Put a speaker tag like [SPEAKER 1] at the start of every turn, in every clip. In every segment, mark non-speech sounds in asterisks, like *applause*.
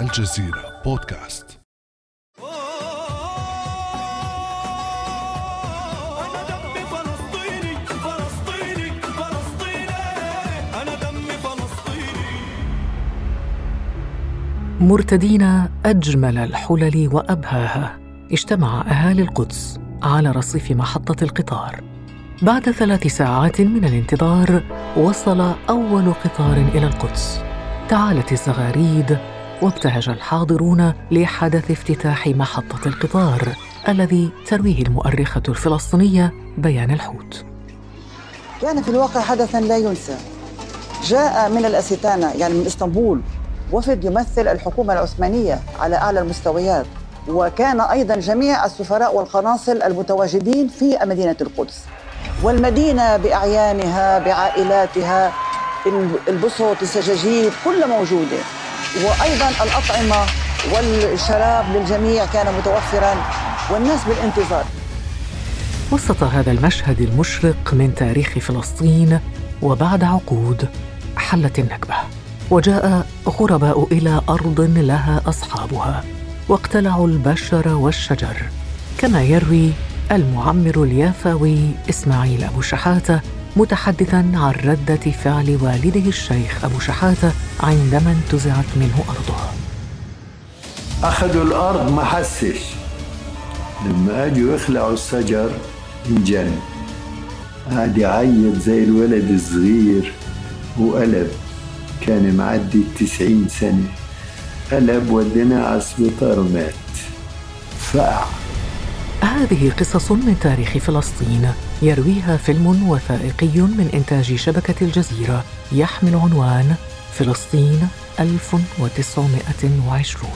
[SPEAKER 1] الجزيرة بودكاست.
[SPEAKER 2] أنا دمي فلسطيني فلسطيني فلسطيني. أنا دمي فلسطيني.
[SPEAKER 3] مرتدين أجمل الحلل وأبهاها اجتمع أهالي القدس على رصيف محطة القطار. بعد ثلاث ساعات من الانتظار وصل أول قطار إلى القدس. تعالت الزغاريد وابتهج الحاضرون لحدث افتتاح محطة القطار الذي ترويه المؤرخة الفلسطينية بيان الحوت.
[SPEAKER 4] كان في الواقع حدثا لا ينسى. جاء من الأستانة يعني من إسطنبول وفد يمثل الحكومة العثمانية على أعلى المستويات. وكان أيضا جميع السفراء والقناصل المتواجدين في مدينة القدس. والمدينة بأعيانها بعائلاتها البسط السجاجيد كل موجودة. وأيضا الأطعمة والشراب للجميع كان متوفرا والناس بالانتظار.
[SPEAKER 3] وسط هذا المشهد المشرق من تاريخ فلسطين وبعد عقود حلت النكبة وجاء غرباء إلى أرض لها أصحابها واقتلعوا البشر والشجر كما يروي المعمر اليافاوي إسماعيل أبو شحاتة متحدثا عن ردة فعل والده الشيخ أبو شحاته عندما انتزعت منه أرضه.
[SPEAKER 5] أخذوا الأرض ما حسش. لما أجوا يخلعوا الشجر انجن قعد يعيط زي الولد الصغير وقلب كان معدي التسعين سنة. قلب وديناه على السبيطار ومات. فقع.
[SPEAKER 3] هذه قصص من تاريخ فلسطين. يرويها فيلم وثائقي من إنتاج شبكة الجزيرة يحمل عنوان فلسطين 1920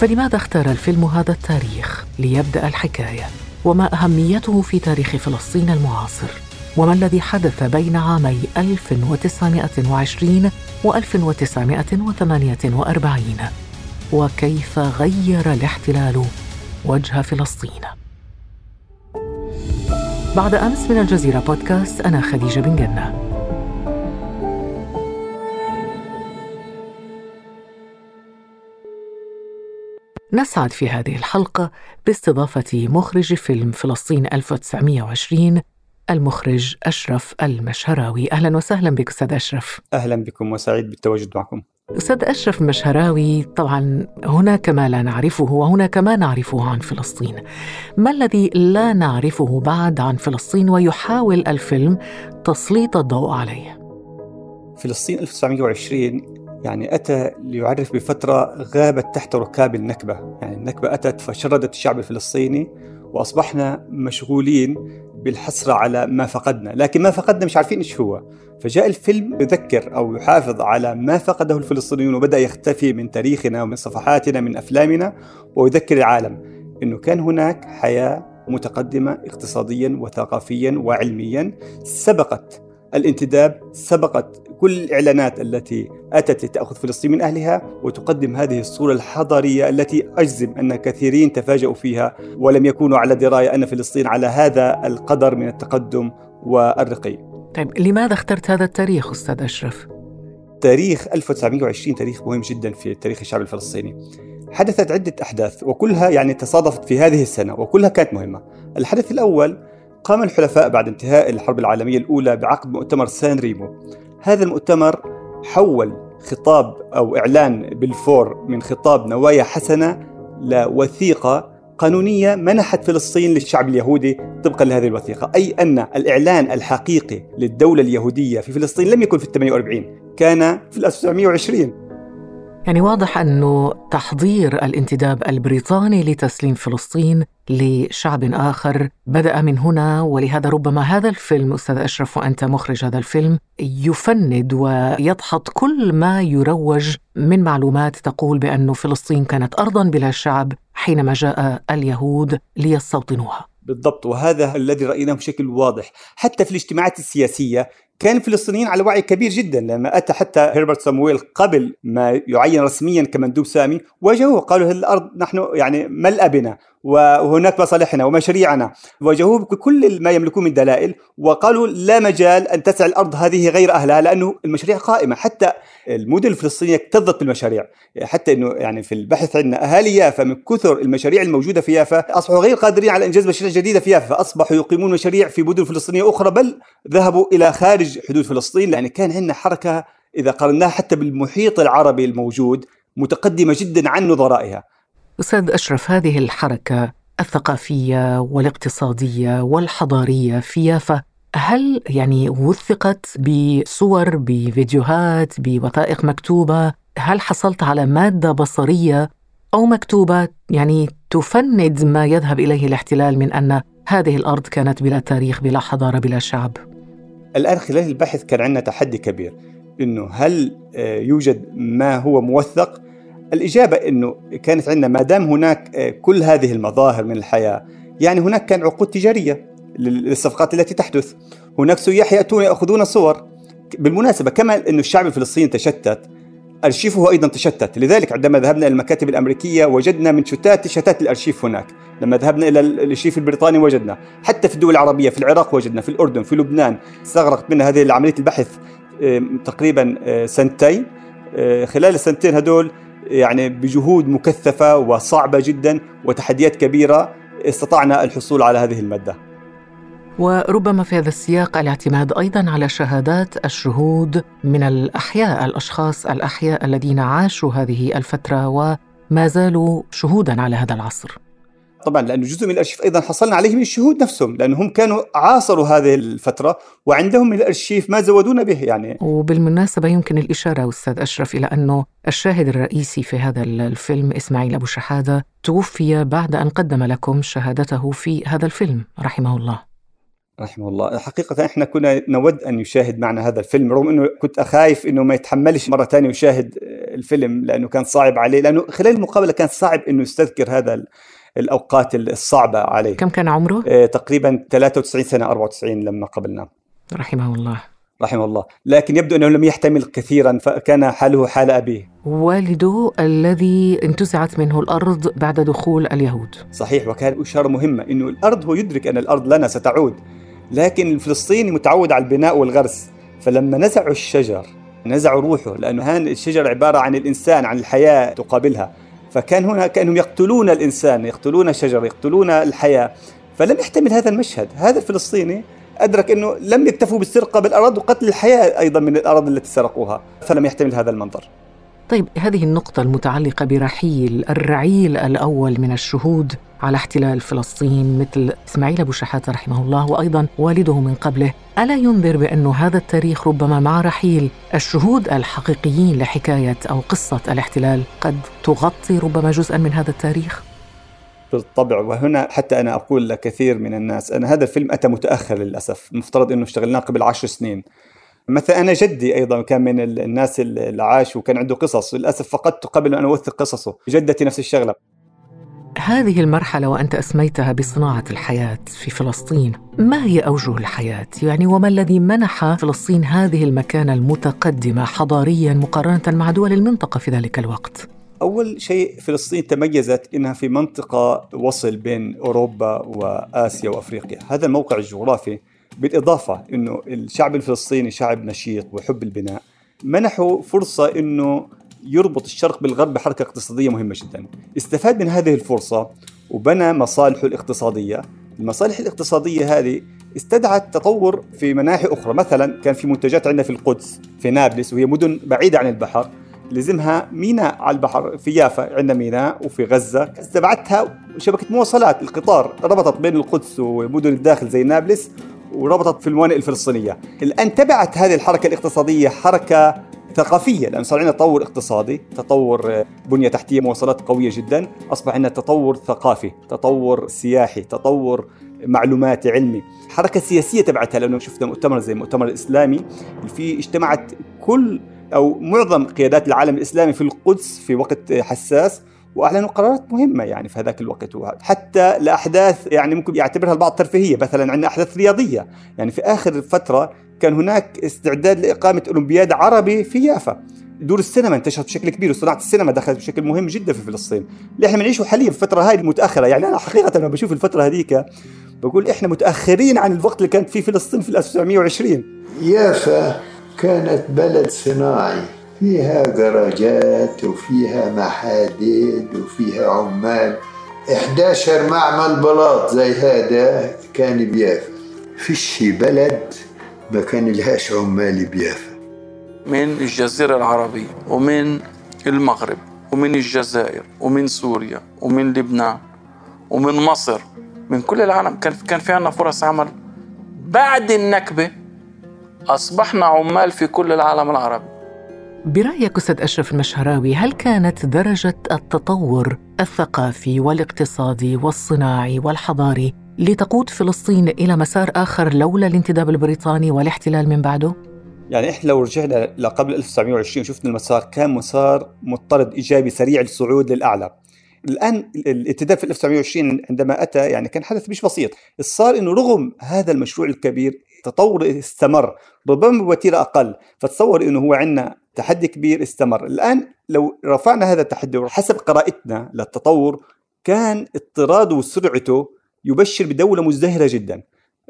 [SPEAKER 3] فلماذا اختار الفيلم هذا التاريخ ليبدأ الحكاية؟ وما أهميته في تاريخ فلسطين المعاصر؟ وما الذي حدث بين عامي 1920 و 1948 وكيف غير الاحتلال وجه فلسطين بعد أمس من الجزيرة بودكاست أنا خديجة بن جنة. نسعد في هذه الحلقة باستضافة مخرج فيلم فلسطين 1920 المخرج أشرف المشهراوي. أهلا وسهلا بك أستاذ أشرف.
[SPEAKER 6] أهلا بكم وسعيد بالتواجد معكم.
[SPEAKER 3] أستاذ أشرف المشهراوي طبعا هناك ما لا نعرفه وهناك ما نعرفه عن فلسطين. ما الذي لا نعرفه بعد عن فلسطين ويحاول الفيلم تسليط الضوء عليه؟
[SPEAKER 6] فلسطين 1920 يعني أتى ليعرف بفترة غابت تحت ركاب النكبة، يعني النكبة أتت فشردت الشعب الفلسطيني وأصبحنا مشغولين بالحسرة على ما فقدنا، لكن ما فقدنا مش عارفين إيش هو، فجاء الفيلم يذكر أو يحافظ على ما فقده الفلسطينيون وبدأ يختفي من تاريخنا ومن صفحاتنا من أفلامنا ويذكر العالم إنه كان هناك حياة متقدمة اقتصاديا وثقافيا وعلميا سبقت الانتداب سبقت كل الإعلانات التي أتت لتأخذ فلسطين من أهلها وتقدم هذه الصورة الحضارية التي أجزم أن كثيرين تفاجؤوا فيها ولم يكونوا على دراية أن فلسطين على هذا القدر من التقدم والرقي.
[SPEAKER 3] طيب لماذا اخترت هذا التاريخ أستاذ أشرف؟
[SPEAKER 6] تاريخ 1920 تاريخ مهم جدا في تاريخ الشعب الفلسطيني. حدثت عدة أحداث وكلها يعني تصادفت في هذه السنة وكلها كانت مهمة. الحدث الأول قام الحلفاء بعد انتهاء الحرب العالمية الأولى بعقد مؤتمر سان ريمو. هذا المؤتمر حول خطاب أو إعلان بلفور من خطاب نوايا حسنة لوثيقة قانونية منحت فلسطين للشعب اليهودي طبقا لهذه الوثيقة أي أن الإعلان الحقيقي للدولة اليهودية في فلسطين لم يكن في ال 48 كان في 1920
[SPEAKER 3] يعني واضح أنه تحضير الانتداب البريطاني لتسليم فلسطين لشعب آخر بدأ من هنا ولهذا ربما هذا الفيلم أستاذ أشرف وأنت مخرج هذا الفيلم يفند ويدحض كل ما يروج من معلومات تقول بأن فلسطين كانت أرضا بلا شعب حينما جاء اليهود ليستوطنوها.
[SPEAKER 6] بالضبط وهذا الذي رأيناه بشكل واضح حتى في الاجتماعات السياسية كان الفلسطينيين على وعي كبير جدا لما أتى حتى هربرت سامويل قبل ما يعين رسميا كمندوب سامي واجهوه قالوا الأرض نحن يعني ملأ بنا وهناك مصالحنا ومشاريعنا. واجهوه بكل ما يملكون من دلائل وقالوا لا مجال أن تسع الأرض هذه غير أهلها لأنه المشاريع قائمة. حتى المدن الفلسطينية اكتظت بالمشاريع. حتى إنه يعني في البحث عندنا أهالي يافا من كثر المشاريع الموجودة في يافا أصبحوا غير قادرين على إنجاز مشاريع جديدة في يافا. فاصبحوا يقيمون مشاريع في مدن فلسطينية أخرى بل ذهبوا إلى خارج حدود فلسطين لأن كان عندنا حركة إذا قارناها حتى بالمحيط العربي الموجود متقدمة جدا عن نظرائها.
[SPEAKER 3] أستاذ أشرف هذه الحركة الثقافية والاقتصادية والحضارية في يافا هل يعني وثقت بصور بفيديوهات بوثائق مكتوبة؟ هل حصلت على مادة بصرية أو مكتوبة يعني تفند ما يذهب إليه الاحتلال من أن هذه الأرض كانت بلا تاريخ بلا حضارة بلا شعب؟
[SPEAKER 6] الآن خلال البحث كان عندنا تحدي كبير إنه هل آه، يوجد ما هو موثق؟ الإجابة إنه كانت عندنا ما دام هناك آه، كل هذه المظاهر من الحياة يعني هناك كان عقود تجارية للصفقات التي تحدث. هناك سياح يأتون يأخذون صور. بالمناسبة كما إنه الشعب الفلسطيني تشتت أرشيفه أيضا تشتت. لذلك عندما ذهبنا إلى المكاتب الأمريكية وجدنا من شتات شتات الأرشيف هناك. لما ذهبنا إلى الأرشيف البريطاني وجدنا. حتى في الدول العربية في العراق وجدنا في الأردن في لبنان استغرقت منا هذه عملية البحث تقريبا آه، سنتين. آه، خلال السنتين هدول يعني بجهود مكثفة وصعبة جدا وتحديات كبيرة استطعنا الحصول على هذه المادة.
[SPEAKER 3] وربما في هذا السياق الاعتماد أيضا على شهادات الشهود من الأحياء الأشخاص الأحياء الذين عاشوا هذه الفترة وما زالوا شهودا على هذا العصر.
[SPEAKER 6] طبعا لأنه جزء من الأرشيف أيضا حصلنا عليه من الشهود نفسهم لانهم كانوا عاصروا هذه الفترة وعندهم من الأرشيف ما زودونا به يعني.
[SPEAKER 3] وبالمناسبة يمكن الإشارة أستاذ أشرف إلى أنه الشاهد الرئيسي في هذا الفيلم إسماعيل أبو شحادة توفي بعد أن قدم لكم شهادته في هذا الفيلم رحمه الله.
[SPEAKER 6] رحمه الله. حقيقة إحنا كنا نود أن يشاهد معنا هذا الفيلم رغم إنه كنت أخايف إنه ما يتحملش مرة ثانية يشاهد الفيلم لأنه كان صعب عليه لأنه خلال المقابلة كان صعب إنه يستذكر هذا ال- الأوقات الصعبة عليه.
[SPEAKER 3] كم كان عمره؟
[SPEAKER 6] آه، تقريبا 93 سنة 94 لما قبلنا.
[SPEAKER 3] رحمه الله.
[SPEAKER 6] رحمه الله. لكن يبدو أنه لم يحتمل كثيرا فكان حاله حال أبيه.
[SPEAKER 3] والده الذي انتزعت منه الأرض بعد دخول اليهود.
[SPEAKER 6] صحيح وكان إشارة مهمة إنه الأرض هو يدرك أن الأرض لنا ستعود. لكن الفلسطيني متعود على البناء والغرس. فلما نزعوا الشجر نزعوا روحه لأنه هان الشجر عبارة عن الإنسان عن الحياة تقابلها. فكان هنا كأنهم يقتلون الإنسان يقتلون الشجر يقتلون الحياة. فلم يحتمل هذا المشهد. هذا الفلسطيني أدرك أنه لم يكتفوا بالسرقة بل أرادوا قتل الحياة أيضا من الأراضي التي سرقوها. فلم يحتمل هذا المنظر.
[SPEAKER 3] طيب هذه النقطة المتعلقة برحيل الرعيل الأول من الشهود على احتلال فلسطين مثل إسماعيل أبو شحاتة رحمه الله وأيضا والده من قبله. ألا ينذر بأن هذا التاريخ ربما مع رحيل الشهود الحقيقيين لحكاية أو قصة الاحتلال؟ قد تغطي ربما جزءا من هذا التاريخ؟
[SPEAKER 6] بالطبع. وهنا حتى أنا أقول لكثير من الناس أن هذا الفيلم أتى متأخر للأسف المفترض إنه اشتغلناه قبل عشر سنين. مثلا أنا جدي أيضا كان من ال- الناس اللي عاشوا وكان عنده قصص للأسف فقدته قبل أن أوثق قصصه جدتي نفس الشغلة
[SPEAKER 3] هذه المرحلة وأنت أسميتها بصناعة الحياة في فلسطين ما هي أوجه الحياة؟ يعني وما الذي منح فلسطين هذه المكانة المتقدمة حضاريا مقارنة مع دول المنطقة في ذلك الوقت؟
[SPEAKER 6] أول شيء فلسطين تميزت إنها في منطقة وصل بين أوروبا وآسيا وأفريقيا هذا الموقع الجغرافي بالإضافة إنه الشعب الفلسطيني شعب نشيط ويحب البناء منحوا فرصة إنه يربط الشرق بالغرب بحركة اقتصادية مهمة جدا. استفاد من هذه الفرصة وبنى مصالحه الاقتصادية. المصالح الاقتصادية هذه استدعت تطور في مناحي أخرى. مثلا كان في منتجات عندنا في القدس في نابلس وهي مدن بعيدة عن البحر لزمها ميناء على البحر في يافا عندنا ميناء وفي غزة. استبعتها شبكة مواصلات القطار ربطت بين القدس ومدن الداخل زي نابلس. وربطت في الموانئ الفلسطينية. الآن تبعت هذه الحركة الاقتصادية حركة ثقافية لأن صار عندنا تطور اقتصادي تطور آه، بنية تحتية مواصلات قوية جدا أصبح عندنا تطور ثقافي تطور سياحي تطور معلوماتي علمي. حركة سياسية تبعتها لأنه شفنا مؤتمر زي المؤتمر الإسلامي في اجتمعت كل أو معظم قيادات العالم الإسلامي في القدس في وقت حساس وأعلنوا قرارات مهمة يعني في هذاك الوقت. حتى لأحداث يعني ممكن يعتبرها البعض ترفيهية مثلا عندنا أحداث رياضية. يعني في آخر فترة كان هناك استعداد لإقامة أولمبياد عربي في يافا. دور السينما انتشرت بشكل كبير وصناعة السينما دخلت بشكل مهم جدا في فلسطين. اللي إحنا بنعيشه حاليا في الفترة هاي المتاخره يعني أنا حقيقه لما بشوف الفترة هذيك بقول إحنا متأخرين عن الوقت اللي كانت فيه فلسطين في 1920
[SPEAKER 5] يافا كانت بلد صناعي. فيها جراجات وفيها محاديد وفيها عمال. 11 معمل بلاط زي هذا كان بيافا. فيش بلد ما كان لهاش عمال بيافا.
[SPEAKER 7] من الجزيرة العربية ومن المغرب ومن الجزائر ومن سوريا ومن لبنان ومن مصر. من كل العالم. كان كان في عنا فرص عمل. بعد النكبة أصبحنا عمال في كل العالم العربي.
[SPEAKER 3] برأيك أستاذ أشرف المشهراوي هل كانت درجة التطور الثقافي والاقتصادي والصناعي والحضاري لتقود فلسطين إلى مسار آخر لولا الانتداب البريطاني والاحتلال من بعده؟
[SPEAKER 6] يعني إحنا لو رجعنا لقبل 1920 شفنا المسار كان مسار مضطرد إيجابي سريع الصعود للأعلى الآن الانتداب في 1920 عندما أتى يعني كان حدث مش بسيط صار إنه رغم هذا المشروع الكبير تطور استمر ربما بوتيرة أقل فتصور إنه هو عندنا تحدي كبير استمر. الآن لو رفعنا هذا التحدي حسب قراءتنا للتطور كان اضطراده وسرعته يبشر بدولة مزدهرة جدا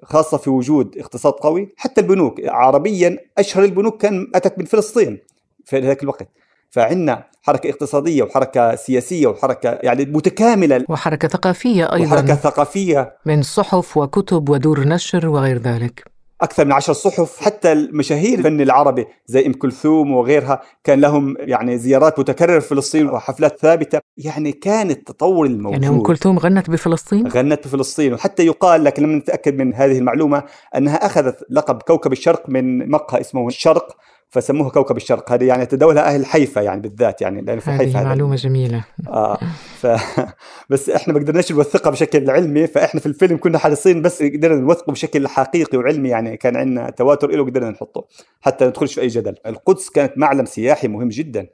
[SPEAKER 6] خاصة في وجود اقتصاد قوي. حتى البنوك عربيا أشهر البنوك كان أتت من فلسطين في ذاك الوقت. فعندنا حركة اقتصادية وحركة سياسية وحركة يعني متكاملة.
[SPEAKER 3] وحركة ثقافية أيضا.
[SPEAKER 6] وحركة ثقافية.
[SPEAKER 3] من صحف وكتب ودور نشر وغير ذلك.
[SPEAKER 6] أكثر من عشر صحف حتى المشاهير الفن العربي زي إم كلثوم وغيرها كان لهم يعني زيارات متكررة في فلسطين وحفلات ثابتة. يعني كان التطور الموجود.
[SPEAKER 3] يعني إم كلثوم غنت بفلسطين؟
[SPEAKER 6] غنت بفلسطين. وحتى يقال لكن لم نتأكد من هذه المعلومة أنها أخذت لقب كوكب الشرق من مقهى اسمه الشرق فسموها كوكب الشرق. هذه يعني تداولها أهل حيفا يعني بالذات يعني لأن في حيفا
[SPEAKER 3] هذه معلومة جميلة.
[SPEAKER 6] آه. ف *laughs* بس إحنا ما قدرناش نوثقها بشكل علمي فإحنا في الفيلم كنا حريصين بس قدرنا نوثقه بشكل حقيقي وعلمي يعني كان عندنا تواتر له قدرنا نحطه حتى ندخلش في أي جدل. القدس كانت معلم سياحي مهم جدا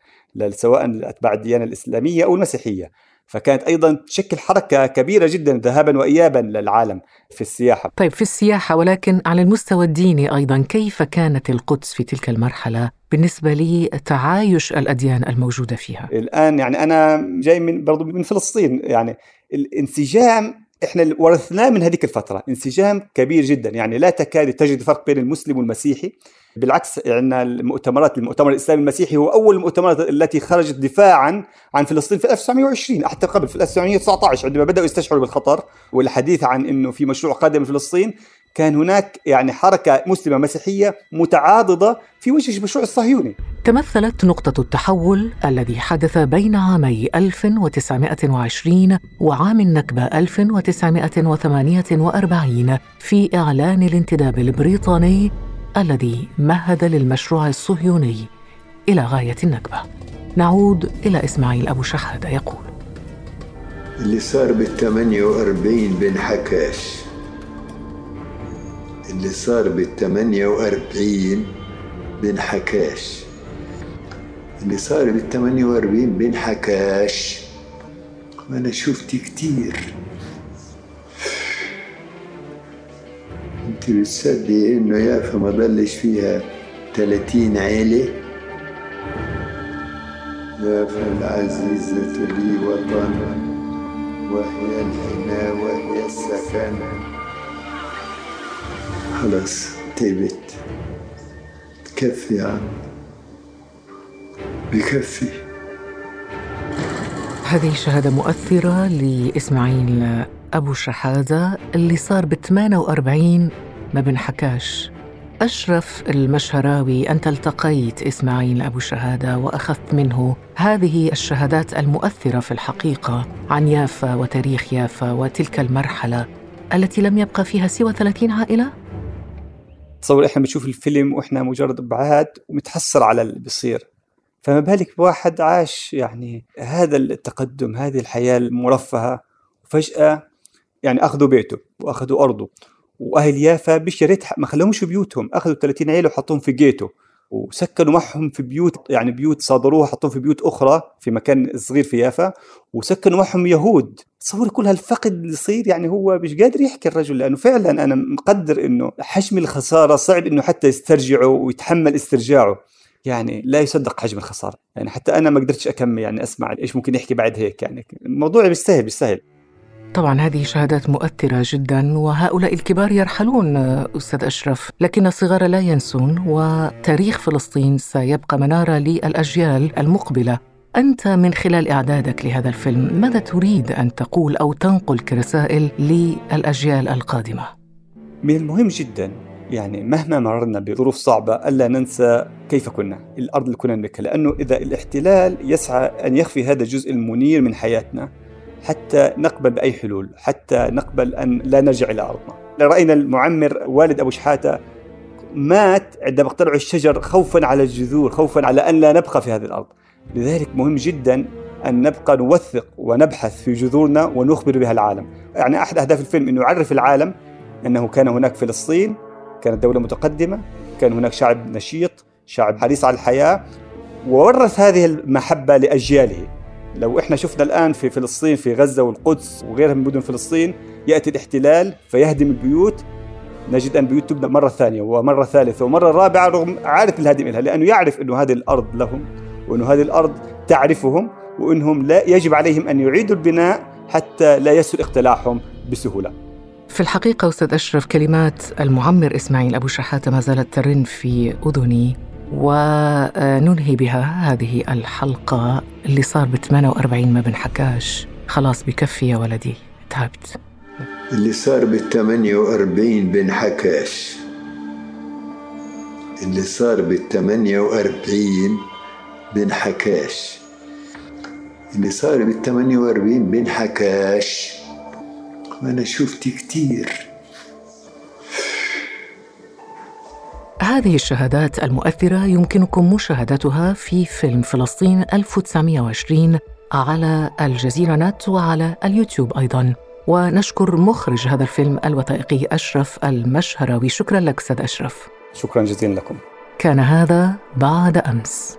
[SPEAKER 6] سواء أتباع الديانة الإسلامية أو المسيحية. فكانت أيضا تشكل حركة كبيرة جدا ذهابا وايابا للعالم في السياحة.
[SPEAKER 3] طيب في السياحة ولكن على المستوى الديني أيضا كيف كانت القدس في تلك المرحلة بالنسبة لتعايش الأديان الموجودة فيها؟
[SPEAKER 6] الآن يعني أنا جاي من برضو من فلسطين يعني الانسجام إحنا ورثناه من هذيك الفترة انسجام كبير جدا يعني لا تكاد تجد فرق بين المسلم والمسيحي بالعكس عندنا المؤتمرات المؤتمر الإسلامي المسيحي هو أول المؤتمرات التي خرجت دفاعا عن فلسطين في 1920 حتى قبل في 1919 عندما بدأوا يستشعروا بالخطر والحديث عن إنه في مشروع قادم لفلسطين كان هناك يعني حركة مسلمة مسيحية متعاضدة في وجه المشروع الصهيوني.
[SPEAKER 3] تمثلت نقطة التحول الذي حدث بين عامي 1920 وعام النكبة 1948 في إعلان الانتداب البريطاني الذي مهد للمشروع الصهيوني إلى غاية النكبة. نعود إلى إسماعيل أبو شحادة يقول.
[SPEAKER 5] اللي صار بال 48 بنحكاش اللي صار بال 48 بنحكاش اللي صار بال 48 بنحكاش وأنا شفت كتير. انت بتصدقي إنه يافا ما ضلش فيها 30 عيلة. يافا العزيزة لي وطن وهي الحنا وهي السكن. خلاص تعبت تكفي يا عم. بكفي.
[SPEAKER 3] هذه شهادة مؤثرة لإسماعيل أبو شحادة اللي صار ب 48 ما بنحكاش. أشرف المشهراوي أنت التقيت إسماعيل أبو شهادة وأخذت منه هذه الشهادات المؤثرة في الحقيقة عن يافا وتاريخ يافا وتلك المرحلة التي لم يبقى فيها سوى 30 عائلة؟
[SPEAKER 6] تصور إحنا بنشوف الفيلم وإحنا مجرد أبعاد ومتحسر على اللي بيصير. فما بالك بواحد عاش يعني هذا التقدم هذه الحياة المرفهة وفجأة يعني أخذوا بيته وأخذوا أرضه. وأهل يافا مش يا ريت ما خلوهمش في بيوتهم. أخذوا 30 عيلة وحطوهم في جيتو. وسكنوا معهم في بيوت يعني بيوت صادروها حطوهم في بيوت أخرى في مكان صغير في يافا. وسكنوا معهم يهود. تصور كل هالفقد اللي يصير يعني هو مش قادر يحكي الرجل لأنه فعلا أنا مقدر إنه حجم الخسارة صعب إنه حتى يسترجعه ويتحمل استرجاعه. يعني لا يصدق حجم الخسارة. يعني حتى أنا ما قدرتش أكمل يعني أسمع إيش ممكن يحكي بعد هيك. يعني الموضوع بيستاهل بيستاهل
[SPEAKER 3] طبعا هذه شهادات مؤثرة جدا وهؤلاء الكبار يرحلون أستاذ أشرف. لكن الصغار لا ينسون وتاريخ فلسطين سيبقى منارة للأجيال المقبلة. أنت من خلال إعدادك لهذا الفيلم ماذا تريد أن تقول أو تنقل كرسائل للأجيال القادمة؟
[SPEAKER 6] من المهم جدا يعني مهما مررنا بظروف صعبة ألا ننسى كيف كنا الأرض اللي كنا لأنه إذا الاحتلال يسعى أن يخفي هذا الجزء المنير من حياتنا حتى نقبل بأي حلول حتى نقبل أن لا نرجع إلى أرضنا. رأينا المعمر والد أبو شحاتة مات عندما اقتلعوا الشجر خوفا على الجذور خوفا على أن لا نبقى في هذه الأرض. لذلك مهم جدا أن نبقى نوثق ونبحث في جذورنا ونخبر بها العالم. يعني أحد أهداف الفيلم أنه يعرف العالم أنه كان هناك فلسطين كانت دولة متقدمة كان هناك شعب نشيط شعب حريص على الحياة وورث هذه المحبة لأجياله. لو إحنا شفنا الآن في فلسطين في غزة والقدس وغيرها من مدن فلسطين يأتي الاحتلال فيهدم البيوت نجد أن البيوت تبنى مرة ثانية ومرة ثالثة ومرة رابعة رغم عاده الهدم لها لأنه يعرف إنه هذه الأرض لهم وإنه هذه الأرض تعرفهم وإنهم لا يجب عليهم أن يعيدوا البناء حتى لا يسهل اقتلاعهم بسهولة.
[SPEAKER 3] في الحقيقة أستاذ أشرف كلمات المعمر إسماعيل أبو شحاتة ما زالت ترن في أذني وننهي بها هذه الحلقة اللي صار ب 48 ما بنحكاش خلاص بكفي يا ولدي. تعبت.
[SPEAKER 5] اللي صار بال 48 بنحكاش اللي صار بال 48 بنحكاش اللي صار بال 48 بنحكاش وأنا شفت كتير.
[SPEAKER 3] هذه الشهادات المؤثرة يمكنكم مشاهدتها في فيلم فلسطين 1920 على الجزيرة نت وعلى اليوتيوب أيضاً. ونشكر مخرج هذا الفيلم الوثائقي أشرف المشهراوي. شكرا لك أستاذ أشرف.
[SPEAKER 6] شكرا جزيلا لكم.
[SPEAKER 3] كان هذا بعد أمس.